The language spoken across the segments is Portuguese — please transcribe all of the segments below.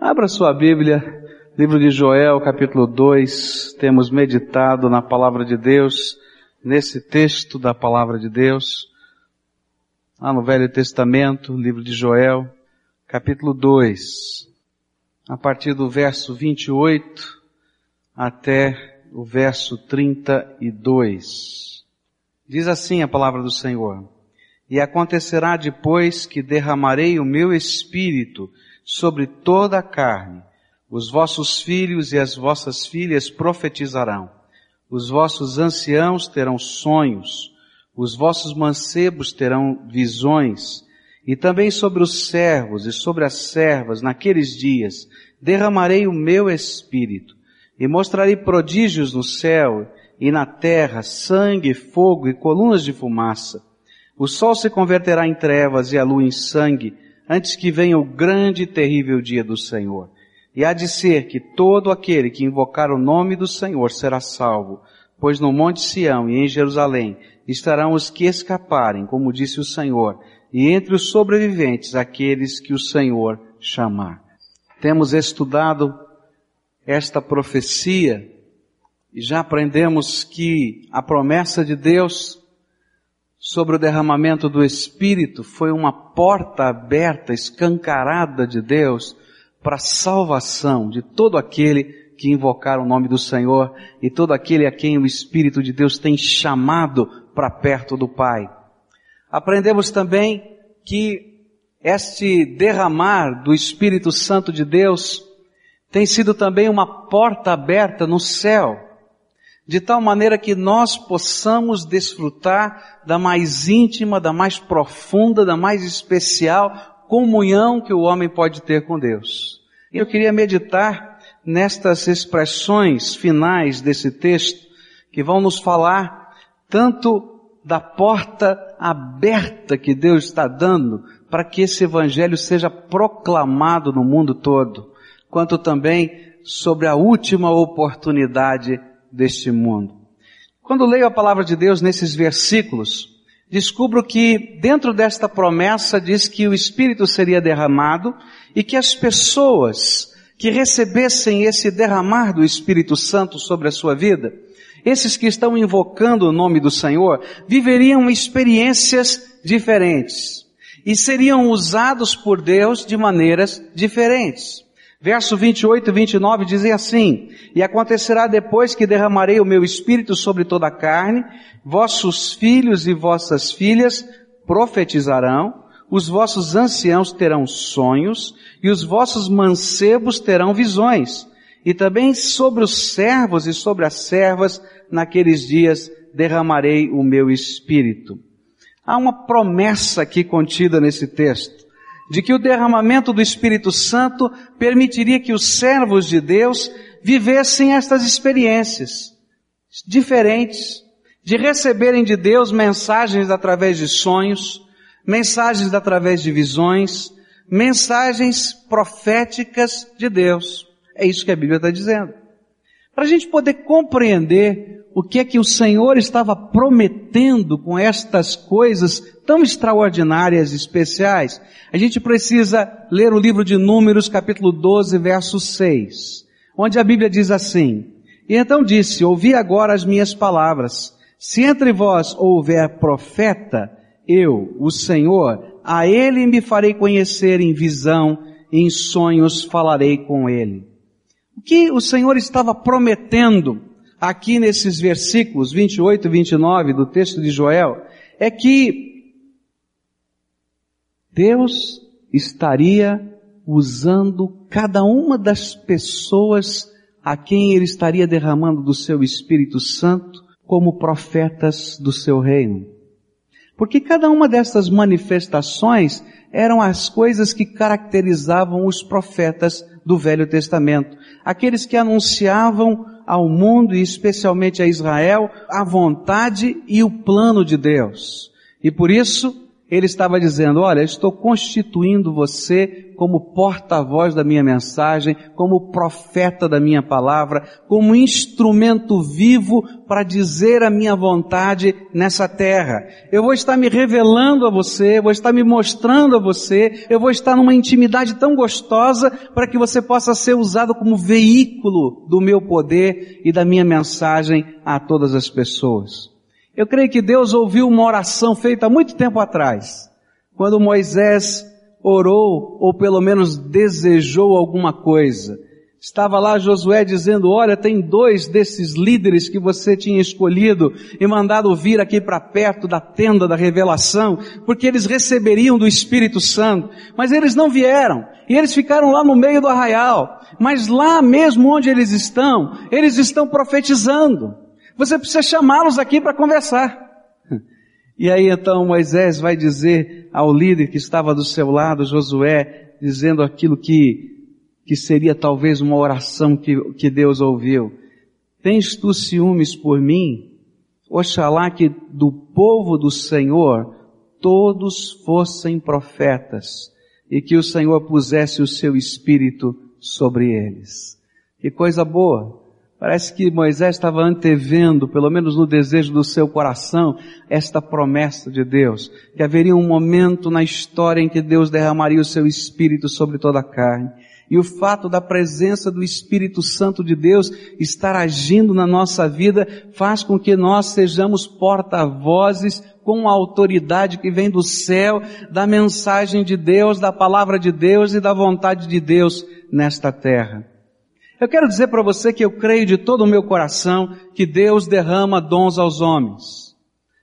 Abra sua Bíblia, livro de Joel, capítulo 2. Temos meditado na palavra de Deus, nesse texto da palavra de Deus, lá no Velho Testamento, livro de Joel, capítulo 2, a partir do verso 28 até o verso 32. Diz assim a palavra do Senhor. E acontecerá depois que derramarei o meu espírito sobre toda a carne. Os vossos filhos e as vossas filhas profetizarão. Os vossos anciãos terão sonhos. Os vossos mancebos terão visões. E também sobre os servos e sobre as servas naqueles dias derramarei o meu espírito e mostrarei prodígios no céu e na terra, sangue, fogo e colunas de fumaça. O sol se converterá em trevas e a lua em sangue, antes que venha o grande e terrível dia do Senhor. E há de ser que todo aquele que invocar o nome do Senhor será salvo, pois no Monte Sião e em Jerusalém estarão os que escaparem, como disse o Senhor, e entre os sobreviventes aqueles que o Senhor chamar. Temos estudado esta profecia e já aprendemos que a promessa de Deus sobre o derramamento do Espírito foi uma porta aberta, escancarada de Deus para a salvação de todo aquele que invocar o nome do Senhor e todo aquele a quem o Espírito de Deus tem chamado para perto do Pai. Aprendemos também que este derramar do Espírito Santo de Deus tem sido também uma porta aberta no céu de tal maneira que nós possamos desfrutar da mais íntima, da mais profunda, da mais especial comunhão que o homem pode ter com Deus. Eu queria meditar nestas expressões finais desse texto que vão nos falar tanto da porta aberta que Deus está dando para que esse evangelho seja proclamado no mundo todo, quanto também sobre a última oportunidade deste mundo. Quando leio a palavra de Deus nesses versículos, descubro que dentro desta promessa diz que o Espírito seria derramado e que as pessoas que recebessem esse derramar do Espírito Santo sobre a sua vida, esses que estão invocando o nome do Senhor, viveriam experiências diferentes e seriam usados por Deus de maneiras diferentes. Verso 28 e 29 dizem assim, E acontecerá depois que derramarei o meu espírito sobre toda a carne, vossos filhos e vossas filhas profetizarão, os vossos anciãos terão sonhos, e os vossos mancebos terão visões. E também sobre os servos e sobre as servas, naqueles dias derramarei o meu espírito. Há uma promessa aqui contida nesse texto de que o derramamento do Espírito Santo permitiria que os servos de Deus vivessem estas experiências diferentes, de receberem de Deus mensagens através de sonhos, mensagens através de visões, mensagens proféticas de Deus. É isso que a Bíblia está dizendo. Para a gente poder compreender o que é que o Senhor estava prometendo com estas coisas tão extraordinárias e especiais, a gente precisa ler o livro de Números, capítulo 12, verso 6, onde a Bíblia diz assim, E então disse, ouvi agora as minhas palavras, se entre vós houver profeta, eu, o Senhor, a ele me farei conhecer em visão, em sonhos falarei com ele. O que o Senhor estava prometendo aqui nesses versículos 28 e 29 do texto de Joel é que Deus estaria usando cada uma das pessoas a quem Ele estaria derramando do seu Espírito Santo como profetas do seu reino. Porque cada uma dessas manifestações eram as coisas que caracterizavam os profetas do Velho Testamento. Aqueles que anunciavam ao mundo e especialmente a Israel a vontade e o plano de Deus. E por isso, Ele estava dizendo, olha, estou constituindo você como porta-voz da minha mensagem, como profeta da minha palavra, como instrumento vivo para dizer a minha vontade nessa terra. Eu vou estar me revelando a você, vou estar me mostrando a você, eu vou estar numa intimidade tão gostosa para que você possa ser usado como veículo do meu poder e da minha mensagem a todas as pessoas. Eu creio que Deus ouviu uma oração feita há muito tempo atrás, quando Moisés orou, ou pelo menos desejou alguma coisa. Estava lá Josué dizendo, olha, tem dois desses líderes que você tinha escolhido e mandado vir aqui para perto da tenda da revelação, porque eles receberiam do Espírito Santo. Mas eles não vieram. E eles ficaram lá no meio do arraial. Mas lá mesmo onde eles estão, eles estão profetizando. Você precisa chamá-los aqui para conversar. E aí então Moisés vai dizer ao líder que estava do seu lado, Josué, dizendo aquilo que, que seria talvez uma oração que, que Deus ouviu. Tens tu ciúmes por mim? Oxalá que do povo do Senhor todos fossem profetas e que o Senhor pusesse o seu espírito sobre eles. Que coisa boa! Parece que Moisés estava antevendo, pelo menos no desejo do seu coração, esta promessa de Deus, que haveria um momento na história em que Deus derramaria o seu Espírito sobre toda a carne. E o fato da presença do Espírito Santo de Deus estar agindo na nossa vida faz com que nós sejamos porta-vozes com a autoridade que vem do céu, da mensagem de Deus, da palavra de Deus e da vontade de Deus nesta terra. Eu quero dizer para você que eu creio de todo o meu coração que Deus derrama dons aos homens.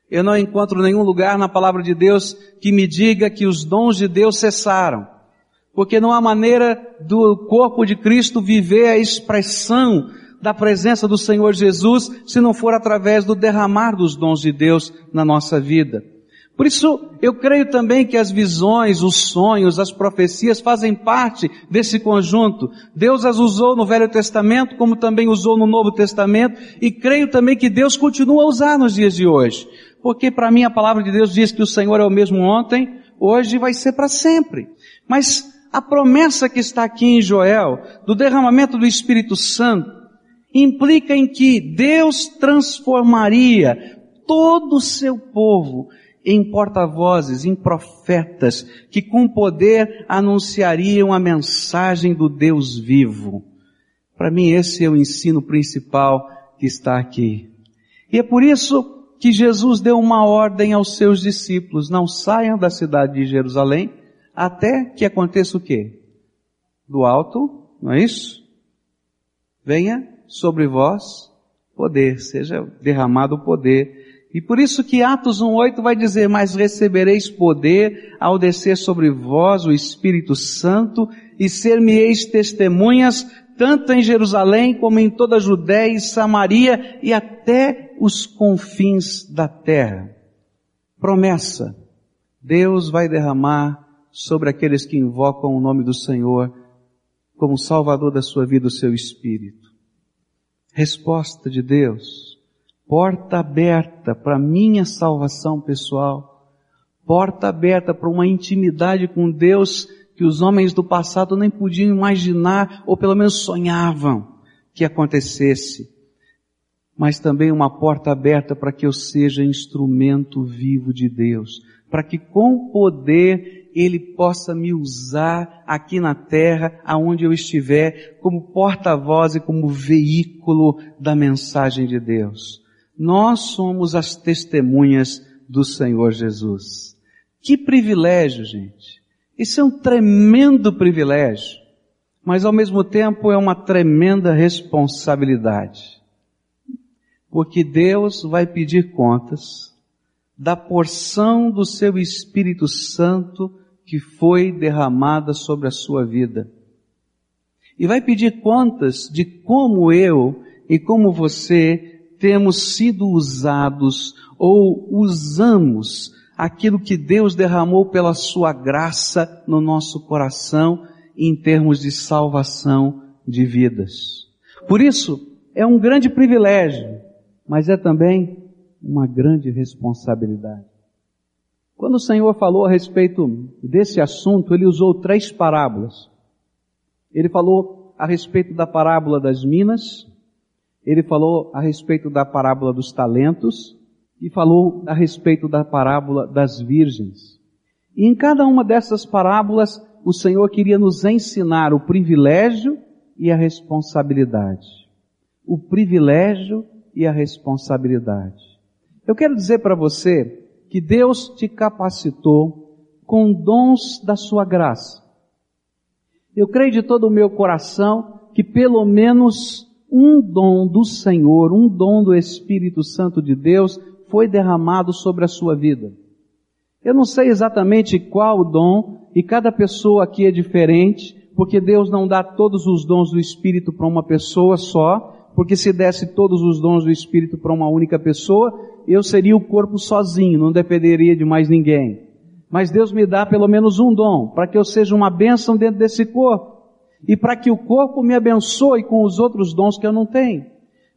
Eu não encontro nenhum lugar na palavra de Deus que me diga que os dons de Deus cessaram. Porque não há maneira do corpo de Cristo viver a expressão da presença do Senhor Jesus se não for através do derramar dos dons de Deus na nossa vida. Por isso, eu creio também que as visões, os sonhos, as profecias fazem parte desse conjunto. Deus as usou no Velho Testamento, como também usou no Novo Testamento, e creio também que Deus continua a usar nos dias de hoje. Porque para mim a palavra de Deus diz que o Senhor é o mesmo ontem, hoje vai ser para sempre. Mas a promessa que está aqui em Joel, do derramamento do Espírito Santo, implica em que Deus transformaria todo o seu povo em porta-vozes, em profetas, que com poder anunciariam a mensagem do Deus vivo. Para mim esse é o ensino principal que está aqui. E é por isso que Jesus deu uma ordem aos seus discípulos, não saiam da cidade de Jerusalém até que aconteça o quê? Do alto, não é isso? Venha sobre vós poder, seja derramado o poder e por isso que Atos 1.8 vai dizer, mas recebereis poder ao descer sobre vós o Espírito Santo e ser-me-eis testemunhas tanto em Jerusalém como em toda a Judéia e Samaria e até os confins da terra. Promessa. Deus vai derramar sobre aqueles que invocam o nome do Senhor como Salvador da sua vida o seu Espírito. Resposta de Deus porta aberta para minha salvação pessoal, porta aberta para uma intimidade com Deus que os homens do passado nem podiam imaginar ou pelo menos sonhavam que acontecesse. Mas também uma porta aberta para que eu seja instrumento vivo de Deus, para que com poder Ele possa me usar aqui na terra, aonde eu estiver, como porta-voz e como veículo da mensagem de Deus. Nós somos as testemunhas do Senhor Jesus. Que privilégio, gente. Isso é um tremendo privilégio, mas ao mesmo tempo é uma tremenda responsabilidade. Porque Deus vai pedir contas da porção do seu Espírito Santo que foi derramada sobre a sua vida. E vai pedir contas de como eu e como você temos sido usados ou usamos aquilo que Deus derramou pela sua graça no nosso coração em termos de salvação de vidas. Por isso, é um grande privilégio, mas é também uma grande responsabilidade. Quando o Senhor falou a respeito desse assunto, ele usou três parábolas. Ele falou a respeito da parábola das minas, ele falou a respeito da parábola dos talentos e falou a respeito da parábola das virgens. E em cada uma dessas parábolas, o Senhor queria nos ensinar o privilégio e a responsabilidade. O privilégio e a responsabilidade. Eu quero dizer para você que Deus te capacitou com dons da sua graça. Eu creio de todo o meu coração que pelo menos um dom do Senhor, um dom do Espírito Santo de Deus foi derramado sobre a sua vida. Eu não sei exatamente qual o dom, e cada pessoa aqui é diferente, porque Deus não dá todos os dons do Espírito para uma pessoa só, porque se desse todos os dons do Espírito para uma única pessoa, eu seria o corpo sozinho, não dependeria de mais ninguém. Mas Deus me dá pelo menos um dom, para que eu seja uma bênção dentro desse corpo. E para que o corpo me abençoe com os outros dons que eu não tenho.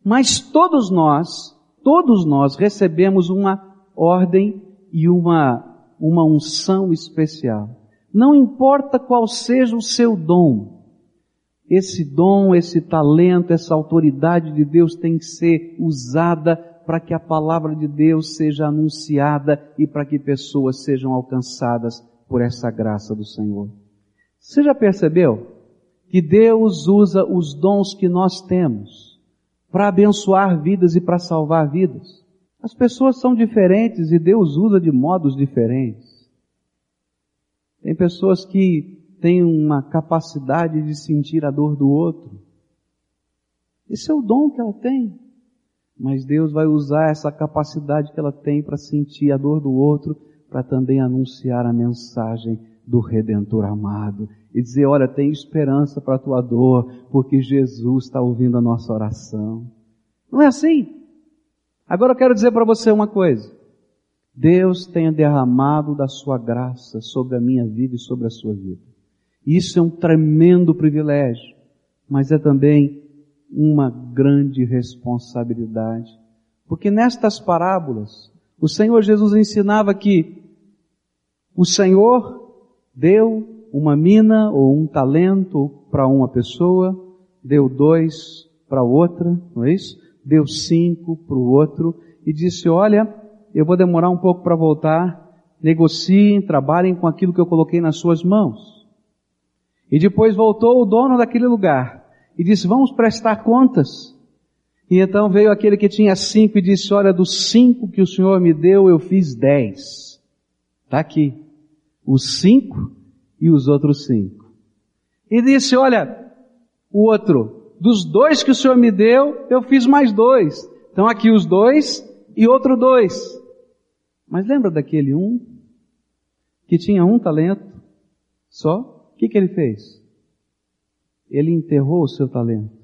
Mas todos nós, todos nós recebemos uma ordem e uma, uma unção especial. Não importa qual seja o seu dom, esse dom, esse talento, essa autoridade de Deus tem que ser usada para que a palavra de Deus seja anunciada e para que pessoas sejam alcançadas por essa graça do Senhor. Você já percebeu que Deus usa os dons que nós temos para abençoar vidas e para salvar vidas? As pessoas são diferentes e Deus usa de modos diferentes. Tem pessoas que têm uma capacidade de sentir a dor do outro. Esse é o dom que ela tem. Mas Deus vai usar essa capacidade que ela tem para sentir a dor do outro, para também anunciar a mensagem do Redentor amado e dizer: Olha, tem esperança para a tua dor, porque Jesus está ouvindo a nossa oração. Não é assim? Agora eu quero dizer para você uma coisa. Deus tenha derramado da sua graça sobre a minha vida e sobre a sua vida. Isso é um tremendo privilégio, mas é também uma grande responsabilidade. Porque nestas parábolas, o Senhor Jesus ensinava que o Senhor deu uma mina ou um talento para uma pessoa, deu dois para outra, não é isso? Deu cinco para o outro e disse: Olha, eu vou demorar um pouco para voltar, negociem, trabalhem com aquilo que eu coloquei nas suas mãos. E depois voltou o dono daquele lugar e disse: Vamos prestar contas. E então veio aquele que tinha cinco e disse: Olha, dos cinco que o Senhor me deu, eu fiz dez. Está aqui. Os cinco e os outros cinco. E disse: Olha, o outro, dos dois que o Senhor me deu, eu fiz mais dois. Então aqui os dois e outro dois. Mas lembra daquele um que tinha um talento só? O que, que ele fez? ele enterrou o seu talento.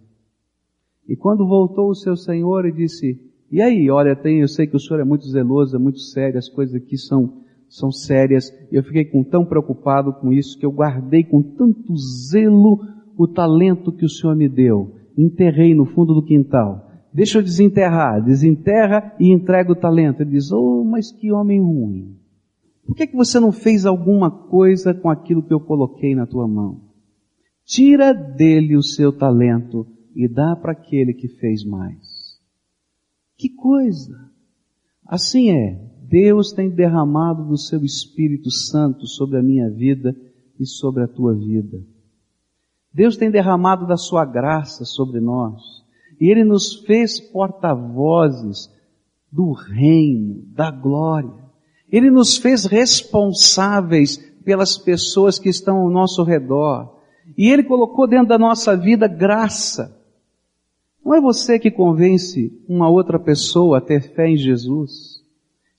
E quando voltou o seu senhor e disse, e aí, olha, tem, eu sei que o senhor é muito zeloso, é muito sério, as coisas aqui são, são sérias, e eu fiquei com, tão preocupado com isso que eu guardei com tanto zelo o talento que o senhor me deu. Enterrei no fundo do quintal. Deixa eu desenterrar. Desenterra e entrega o talento. Ele diz, oh, mas que homem ruim. Por que, que você não fez alguma coisa com aquilo que eu coloquei na tua mão? Tira dele o seu talento e dá para aquele que fez mais. Que coisa! Assim é, Deus tem derramado do seu Espírito Santo sobre a minha vida e sobre a tua vida. Deus tem derramado da sua graça sobre nós. E Ele nos fez porta-vozes do reino, da glória. Ele nos fez responsáveis pelas pessoas que estão ao nosso redor. E Ele colocou dentro da nossa vida graça. Não é você que convence uma outra pessoa a ter fé em Jesus.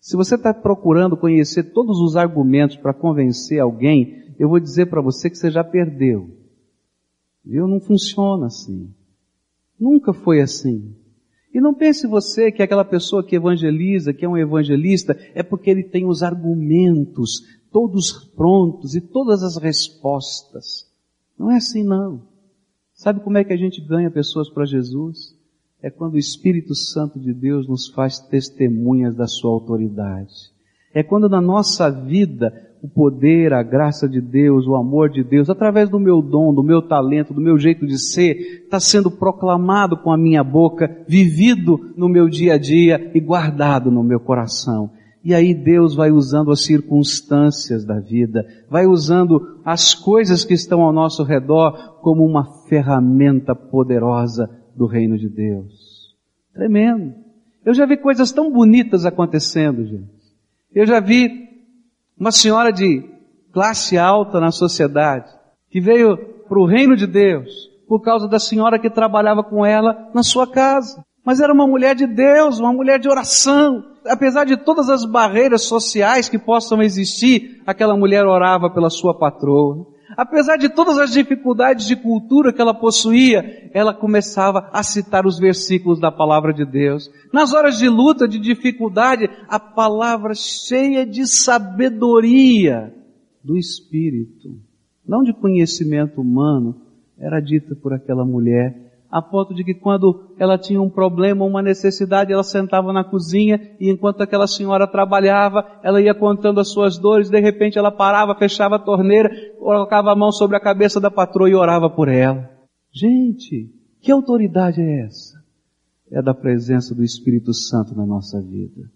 Se você está procurando conhecer todos os argumentos para convencer alguém, eu vou dizer para você que você já perdeu. Viu? Não funciona assim. Nunca foi assim. E não pense você que aquela pessoa que evangeliza, que é um evangelista, é porque ele tem os argumentos todos prontos e todas as respostas. Não é assim não. Sabe como é que a gente ganha pessoas para Jesus? É quando o Espírito Santo de Deus nos faz testemunhas da sua autoridade. É quando na nossa vida o poder, a graça de Deus, o amor de Deus, através do meu dom, do meu talento, do meu jeito de ser, está sendo proclamado com a minha boca, vivido no meu dia a dia e guardado no meu coração. E aí Deus vai usando as circunstâncias da vida, vai usando as coisas que estão ao nosso redor como uma ferramenta poderosa do reino de Deus. Tremendo. Eu já vi coisas tão bonitas acontecendo, gente. Eu já vi uma senhora de classe alta na sociedade, que veio para o reino de Deus por causa da senhora que trabalhava com ela na sua casa. Mas era uma mulher de Deus, uma mulher de oração. Apesar de todas as barreiras sociais que possam existir, aquela mulher orava pela sua patroa. Apesar de todas as dificuldades de cultura que ela possuía, ela começava a citar os versículos da palavra de Deus. Nas horas de luta, de dificuldade, a palavra cheia de sabedoria do Espírito, não de conhecimento humano, era dita por aquela mulher a ponto de que quando ela tinha um problema, uma necessidade, ela sentava na cozinha e enquanto aquela senhora trabalhava, ela ia contando as suas dores, de repente ela parava, fechava a torneira, colocava a mão sobre a cabeça da patroa e orava por ela. Gente, que autoridade é essa? É da presença do Espírito Santo na nossa vida.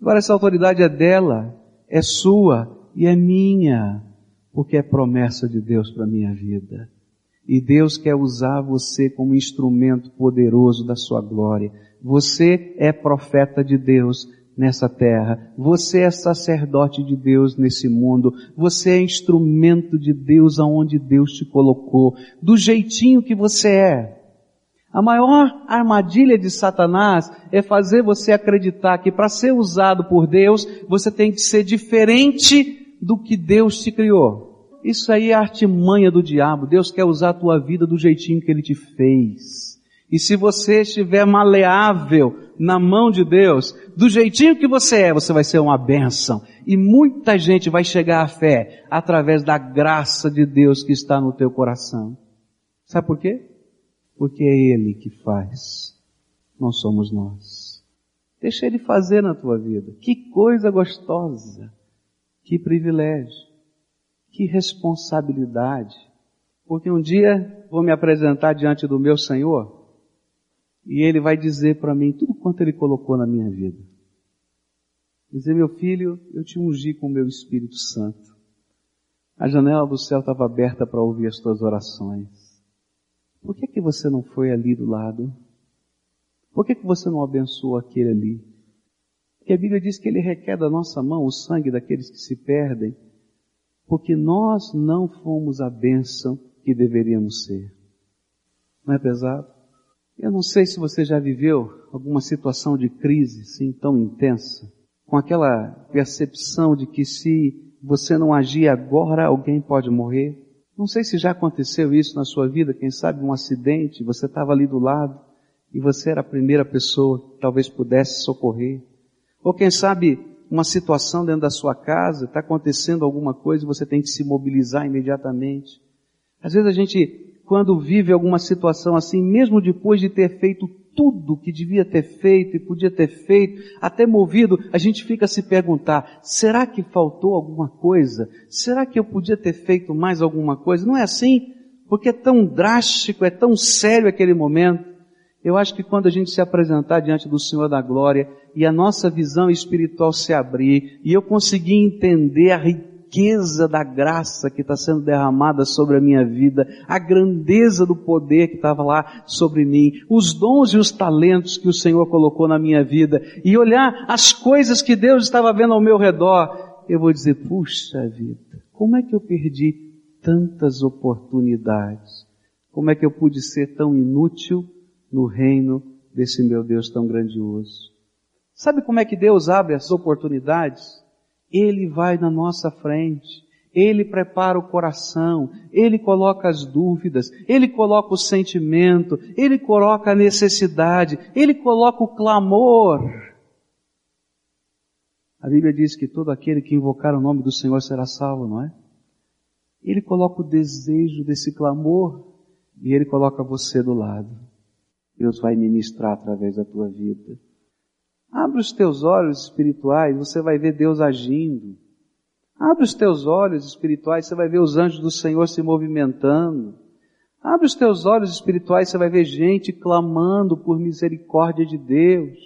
Agora essa autoridade é dela, é sua e é minha, porque é promessa de Deus para minha vida. E Deus quer usar você como instrumento poderoso da sua glória. Você é profeta de Deus nessa terra. Você é sacerdote de Deus nesse mundo. Você é instrumento de Deus aonde Deus te colocou. Do jeitinho que você é. A maior armadilha de Satanás é fazer você acreditar que para ser usado por Deus, você tem que ser diferente do que Deus te criou. Isso aí é artimanha do diabo. Deus quer usar a tua vida do jeitinho que Ele te fez. E se você estiver maleável na mão de Deus, do jeitinho que você é, você vai ser uma bênção. E muita gente vai chegar à fé através da graça de Deus que está no teu coração. Sabe por quê? Porque é Ele que faz. Não somos nós. Deixa Ele fazer na tua vida. Que coisa gostosa. Que privilégio. Que responsabilidade. Porque um dia vou me apresentar diante do meu Senhor e Ele vai dizer para mim tudo quanto Ele colocou na minha vida. Dizer, meu filho, eu te ungi com o meu Espírito Santo. A janela do céu estava aberta para ouvir as tuas orações. Por que que você não foi ali do lado? Por que que você não abençoou aquele ali? Porque a Bíblia diz que ele requer da nossa mão o sangue daqueles que se perdem porque nós não fomos a bênção que deveríamos ser. Não é pesado? Eu não sei se você já viveu alguma situação de crise assim tão intensa, com aquela percepção de que se você não agir agora, alguém pode morrer. Não sei se já aconteceu isso na sua vida, quem sabe um acidente, você estava ali do lado e você era a primeira pessoa que talvez pudesse socorrer. Ou quem sabe uma situação dentro da sua casa, está acontecendo alguma coisa e você tem que se mobilizar imediatamente. Às vezes a gente, quando vive alguma situação assim, mesmo depois de ter feito tudo que devia ter feito e podia ter feito, até movido, a gente fica a se perguntar, será que faltou alguma coisa? Será que eu podia ter feito mais alguma coisa? Não é assim? Porque é tão drástico, é tão sério aquele momento. Eu acho que quando a gente se apresentar diante do Senhor da Glória e a nossa visão espiritual se abrir e eu conseguir entender a riqueza da graça que está sendo derramada sobre a minha vida, a grandeza do poder que estava lá sobre mim, os dons e os talentos que o Senhor colocou na minha vida e olhar as coisas que Deus estava vendo ao meu redor, eu vou dizer, puxa vida, como é que eu perdi tantas oportunidades? Como é que eu pude ser tão inútil? No reino desse meu Deus tão grandioso. Sabe como é que Deus abre as oportunidades? Ele vai na nossa frente. Ele prepara o coração, Ele coloca as dúvidas, Ele coloca o sentimento, Ele coloca a necessidade, Ele coloca o clamor. A Bíblia diz que todo aquele que invocar o nome do Senhor será salvo, não é? Ele coloca o desejo desse clamor e Ele coloca você do lado. Deus vai ministrar através da tua vida. Abre os teus olhos espirituais, você vai ver Deus agindo. Abre os teus olhos espirituais, você vai ver os anjos do Senhor se movimentando. Abre os teus olhos espirituais, você vai ver gente clamando por misericórdia de Deus.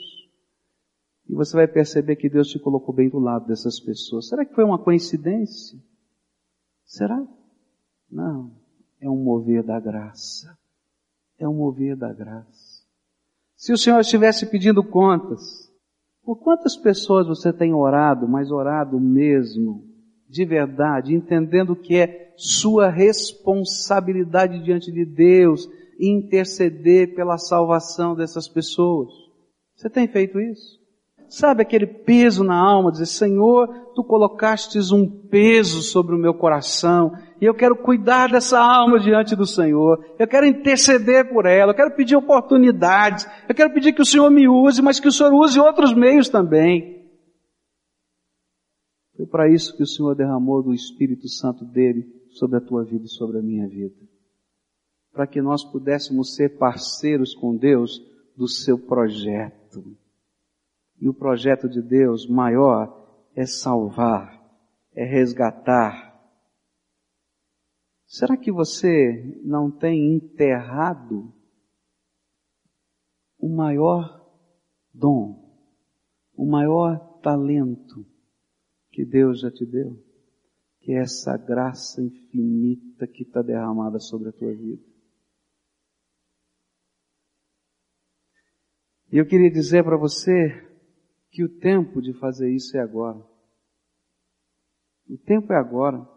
E você vai perceber que Deus te colocou bem do lado dessas pessoas. Será que foi uma coincidência? Será? Não. É um mover da graça. É um mover da graça. Se o Senhor estivesse pedindo contas, por quantas pessoas você tem orado, mas orado mesmo, de verdade, entendendo que é sua responsabilidade diante de Deus interceder pela salvação dessas pessoas? Você tem feito isso? Sabe aquele peso na alma, dizer, Senhor, Tu colocastes um peso sobre o meu coração, e eu quero cuidar dessa alma diante do Senhor. Eu quero interceder por ela. Eu quero pedir oportunidades. Eu quero pedir que o Senhor me use, mas que o Senhor use outros meios também. Foi para isso que o Senhor derramou do Espírito Santo dele sobre a tua vida e sobre a minha vida. Para que nós pudéssemos ser parceiros com Deus do seu projeto. E o projeto de Deus maior é salvar, é resgatar, Será que você não tem enterrado o maior dom, o maior talento que Deus já te deu? Que é essa graça infinita que está derramada sobre a tua vida. E eu queria dizer para você que o tempo de fazer isso é agora. O tempo é agora.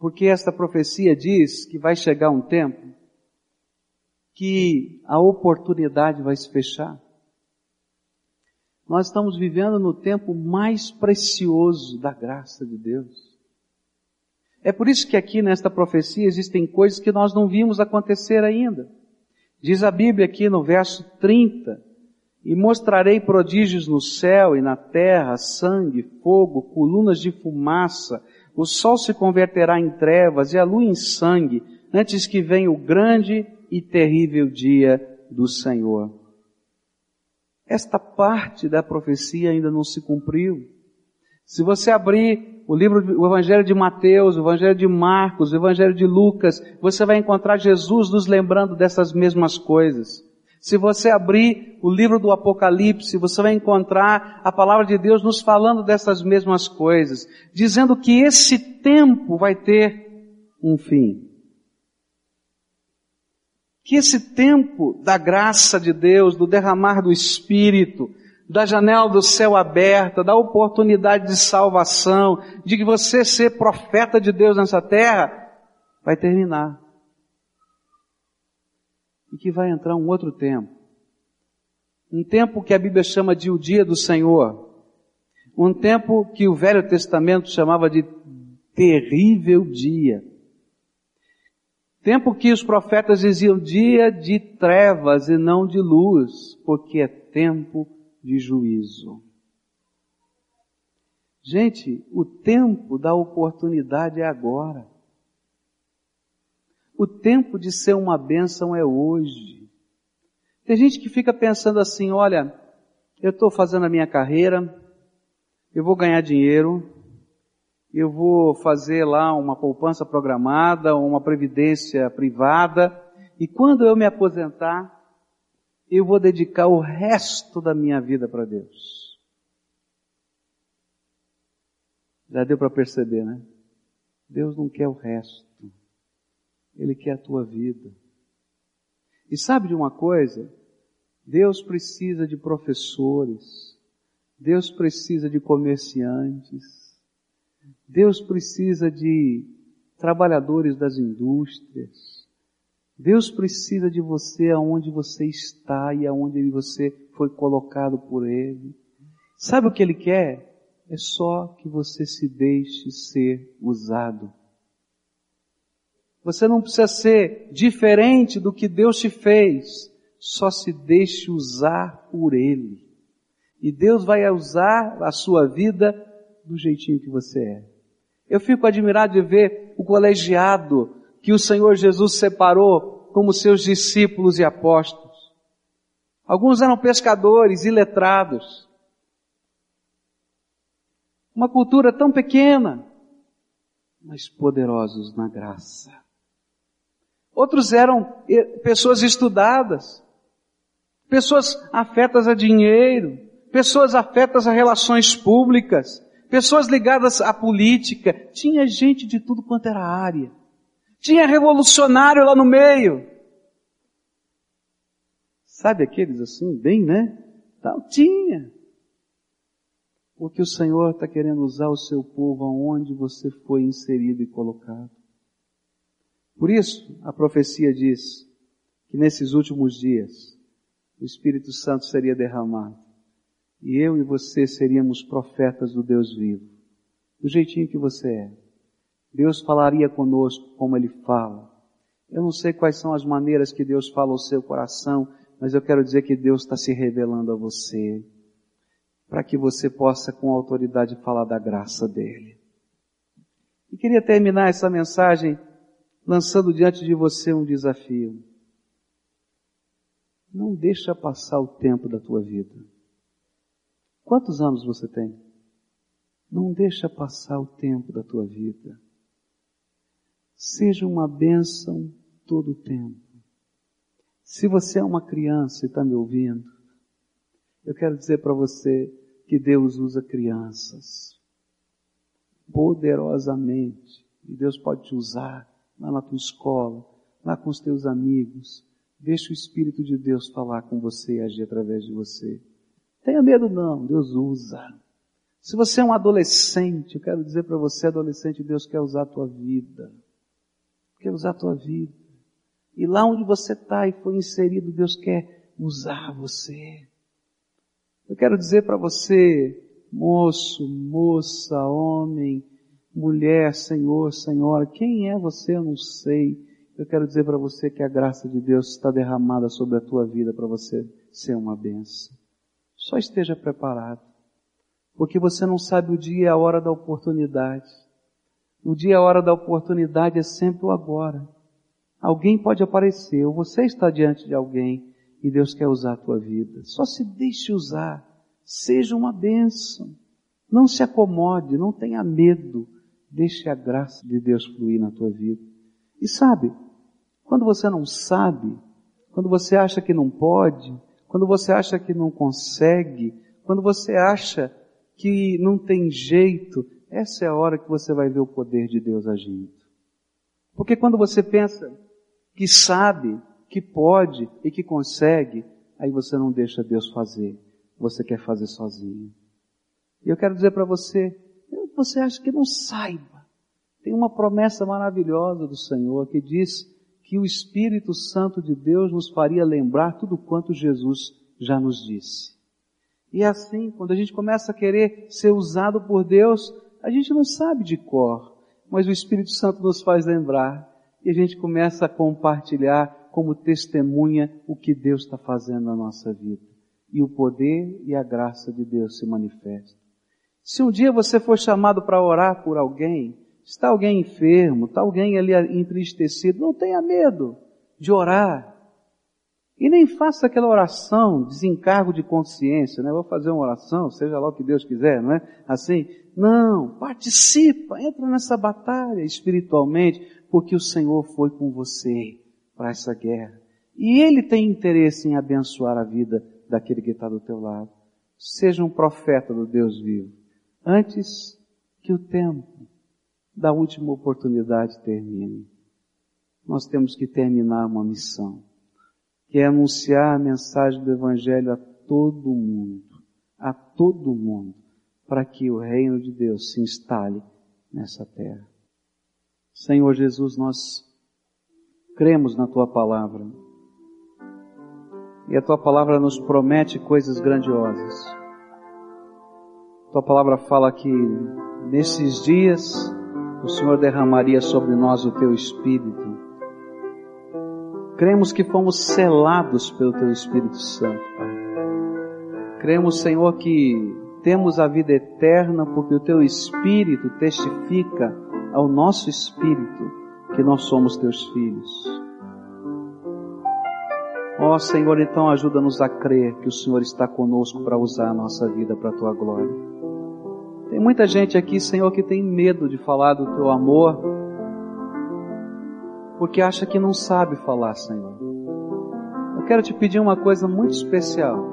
Porque esta profecia diz que vai chegar um tempo que a oportunidade vai se fechar. Nós estamos vivendo no tempo mais precioso da graça de Deus. É por isso que aqui nesta profecia existem coisas que nós não vimos acontecer ainda. Diz a Bíblia aqui no verso 30, e mostrarei prodígios no céu e na terra, sangue, fogo, colunas de fumaça, o sol se converterá em trevas e a lua em sangue, antes que venha o grande e terrível dia do Senhor. Esta parte da profecia ainda não se cumpriu. Se você abrir o livro, o Evangelho de Mateus, o Evangelho de Marcos, o Evangelho de Lucas, você vai encontrar Jesus nos lembrando dessas mesmas coisas. Se você abrir o livro do Apocalipse, você vai encontrar a palavra de Deus nos falando dessas mesmas coisas, dizendo que esse tempo vai ter um fim. Que esse tempo da graça de Deus, do derramar do Espírito, da janela do céu aberta, da oportunidade de salvação, de que você ser profeta de Deus nessa terra, vai terminar e que vai entrar um outro tempo. Um tempo que a Bíblia chama de o dia do Senhor. Um tempo que o Velho Testamento chamava de terrível dia. Tempo que os profetas diziam dia de trevas e não de luz, porque é tempo de juízo. Gente, o tempo da oportunidade é agora. O tempo de ser uma bênção é hoje. Tem gente que fica pensando assim, olha, eu estou fazendo a minha carreira, eu vou ganhar dinheiro, eu vou fazer lá uma poupança programada, uma previdência privada, e quando eu me aposentar, eu vou dedicar o resto da minha vida para Deus. Já deu para perceber, né? Deus não quer o resto. Ele quer a tua vida. E sabe de uma coisa? Deus precisa de professores, Deus precisa de comerciantes, Deus precisa de trabalhadores das indústrias, Deus precisa de você aonde você está e aonde você foi colocado por Ele. Sabe o que Ele quer? É só que você se deixe ser usado. Você não precisa ser diferente do que Deus te fez. Só se deixe usar por Ele. E Deus vai usar a sua vida do jeitinho que você é. Eu fico admirado de ver o colegiado que o Senhor Jesus separou como seus discípulos e apóstolos. Alguns eram pescadores, iletrados. Uma cultura tão pequena, mas poderosos na graça. Outros eram eh, pessoas estudadas, pessoas afetas a dinheiro, pessoas afetas a relações públicas, pessoas ligadas à política. Tinha gente de tudo quanto era área. Tinha revolucionário lá no meio. Sabe aqueles assim, bem, né? Tal, tinha. Porque o Senhor está querendo usar o seu povo aonde você foi inserido e colocado. Por isso, a profecia diz que nesses últimos dias, o Espírito Santo seria derramado. E eu e você seríamos profetas do Deus vivo. Do jeitinho que você é. Deus falaria conosco como Ele fala. Eu não sei quais são as maneiras que Deus fala ao seu coração, mas eu quero dizer que Deus está se revelando a você. Para que você possa com autoridade falar da graça dEle. E queria terminar essa mensagem lançando diante de você um desafio. Não deixa passar o tempo da tua vida. Quantos anos você tem? Não deixa passar o tempo da tua vida. Seja uma bênção todo o tempo. Se você é uma criança e está me ouvindo, eu quero dizer para você que Deus usa crianças poderosamente. E Deus pode te usar lá na tua escola, lá com os teus amigos, Deixe o Espírito de Deus falar com você e agir através de você. Tenha medo não, Deus usa. Se você é um adolescente, eu quero dizer para você, adolescente, Deus quer usar a tua vida. Quer usar a tua vida. E lá onde você está e foi inserido, Deus quer usar você. Eu quero dizer para você, moço, moça, homem, mulher, senhor, senhora, quem é você? Eu não sei. Eu quero dizer para você que a graça de Deus está derramada sobre a tua vida para você ser uma benção. Só esteja preparado. Porque você não sabe o dia e a hora da oportunidade. O dia e a hora da oportunidade é sempre o agora. Alguém pode aparecer, ou você está diante de alguém e Deus quer usar a tua vida. Só se deixe usar. Seja uma bênção. Não se acomode, não tenha medo. Deixe a graça de Deus fluir na tua vida. E sabe, quando você não sabe, quando você acha que não pode, quando você acha que não consegue, quando você acha que não tem jeito, essa é a hora que você vai ver o poder de Deus agindo. Porque quando você pensa que sabe, que pode e que consegue, aí você não deixa Deus fazer. Você quer fazer sozinho. E eu quero dizer para você, você acha que não saiba. Tem uma promessa maravilhosa do Senhor que diz que o Espírito Santo de Deus nos faria lembrar tudo quanto Jesus já nos disse. E é assim, quando a gente começa a querer ser usado por Deus, a gente não sabe de cor, mas o Espírito Santo nos faz lembrar e a gente começa a compartilhar como testemunha o que Deus está fazendo na nossa vida. E o poder e a graça de Deus se manifestam. Se um dia você for chamado para orar por alguém, Está alguém enfermo, está alguém ali entristecido, não tenha medo de orar. E nem faça aquela oração, desencargo de consciência, né? Vou fazer uma oração, seja lá o que Deus quiser, não é? Assim, não, participa, entra nessa batalha espiritualmente, porque o Senhor foi com você para essa guerra. E Ele tem interesse em abençoar a vida daquele que está do teu lado. Seja um profeta do Deus vivo. Antes que o tempo da última oportunidade termine. Nós temos que terminar uma missão, que é anunciar a mensagem do Evangelho a todo mundo, a todo mundo, para que o reino de Deus se instale nessa terra. Senhor Jesus, nós cremos na Tua palavra. E a Tua palavra nos promete coisas grandiosas. Tua palavra fala que nesses dias o Senhor derramaria sobre nós o teu Espírito. Cremos que fomos selados pelo teu Espírito Santo, Pai. Cremos, Senhor, que temos a vida eterna porque o teu Espírito testifica ao nosso Espírito que nós somos teus filhos. Ó oh, Senhor, então ajuda-nos a crer que o Senhor está conosco para usar a nossa vida para a tua glória. Tem muita gente aqui, Senhor, que tem medo de falar do teu amor, porque acha que não sabe falar, Senhor. Eu quero te pedir uma coisa muito especial.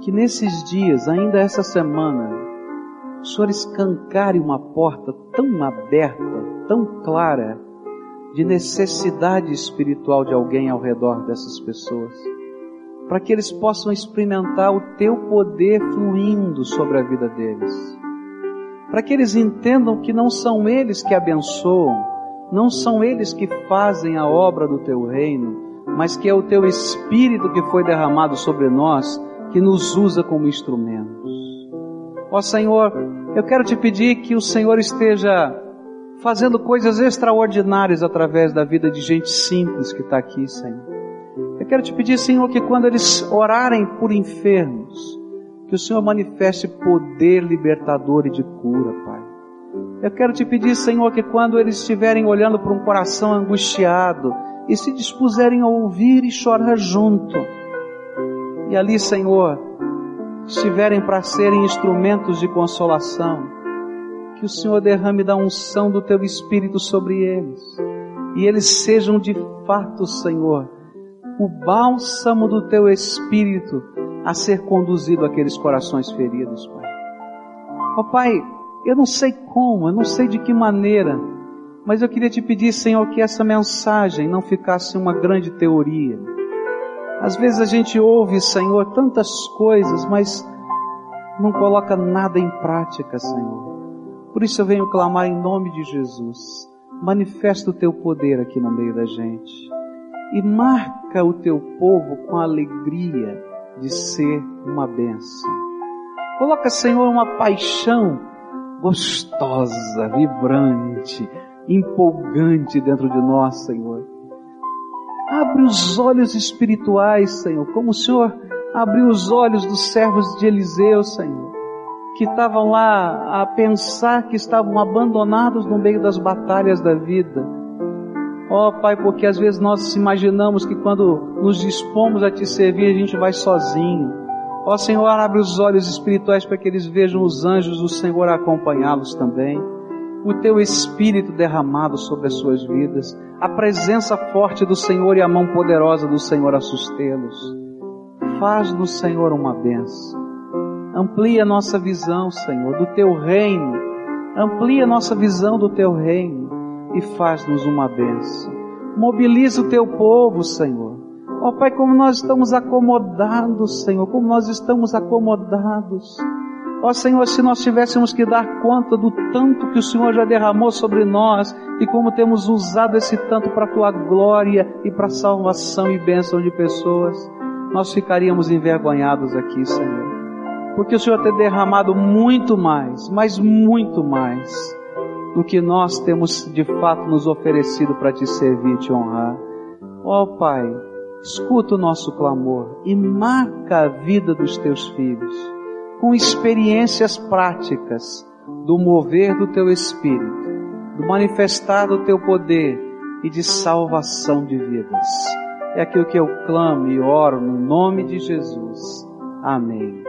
Que nesses dias, ainda essa semana, o Senhor escancare uma porta tão aberta, tão clara, de necessidade espiritual de alguém ao redor dessas pessoas, para que eles possam experimentar o teu poder fluindo sobre a vida deles, para que eles entendam que não são eles que abençoam, não são eles que fazem a obra do teu reino, mas que é o teu Espírito que foi derramado sobre nós, que nos usa como instrumentos. Ó Senhor, eu quero te pedir que o Senhor esteja fazendo coisas extraordinárias através da vida de gente simples que está aqui, Senhor. Eu quero te pedir, Senhor, que quando eles orarem por enfermos, que o Senhor manifeste poder libertador e de cura, Pai. Eu quero te pedir, Senhor, que quando eles estiverem olhando para um coração angustiado e se dispuserem a ouvir e chorar junto, e ali, Senhor, estiverem para serem instrumentos de consolação, que o Senhor derrame da unção do teu Espírito sobre eles. E eles sejam de fato, Senhor, o bálsamo do teu Espírito a ser conduzido àqueles corações feridos, Pai. Ó oh, Pai, eu não sei como, eu não sei de que maneira, mas eu queria te pedir, Senhor, que essa mensagem não ficasse uma grande teoria. Às vezes a gente ouve, Senhor, tantas coisas, mas não coloca nada em prática, Senhor. Por isso eu venho clamar em nome de Jesus. Manifesta o teu poder aqui no meio da gente. E marca o teu povo com a alegria de ser uma bênção. Coloca, Senhor, uma paixão gostosa, vibrante, empolgante dentro de nós, Senhor. Abre os olhos espirituais, Senhor, como o Senhor abriu os olhos dos servos de Eliseu, Senhor que estavam lá a pensar que estavam abandonados no meio das batalhas da vida. Ó oh, Pai, porque às vezes nós imaginamos que quando nos dispomos a Te servir, a gente vai sozinho. Ó oh, Senhor, abre os olhos espirituais para que eles vejam os anjos do Senhor acompanhá-los também. O Teu Espírito derramado sobre as suas vidas. A presença forte do Senhor e a mão poderosa do Senhor a sustê-los. Faz no Senhor uma benção. Amplia nossa visão, Senhor, do teu reino. Amplia nossa visão do teu reino e faz-nos uma bênção. Mobiliza o teu povo, Senhor. Ó oh, Pai, como nós estamos acomodados, Senhor, como nós estamos acomodados. Ó oh, Senhor, se nós tivéssemos que dar conta do tanto que o Senhor já derramou sobre nós e como temos usado esse tanto para a tua glória e para a salvação e bênção de pessoas, nós ficaríamos envergonhados aqui, Senhor porque o Senhor tem derramado muito mais, mas muito mais, do que nós temos de fato nos oferecido para te servir e te honrar. Ó oh, Pai, escuta o nosso clamor e marca a vida dos teus filhos com experiências práticas do mover do teu Espírito, do manifestar do teu poder e de salvação de vidas. É aquilo que eu clamo e oro no nome de Jesus. Amém.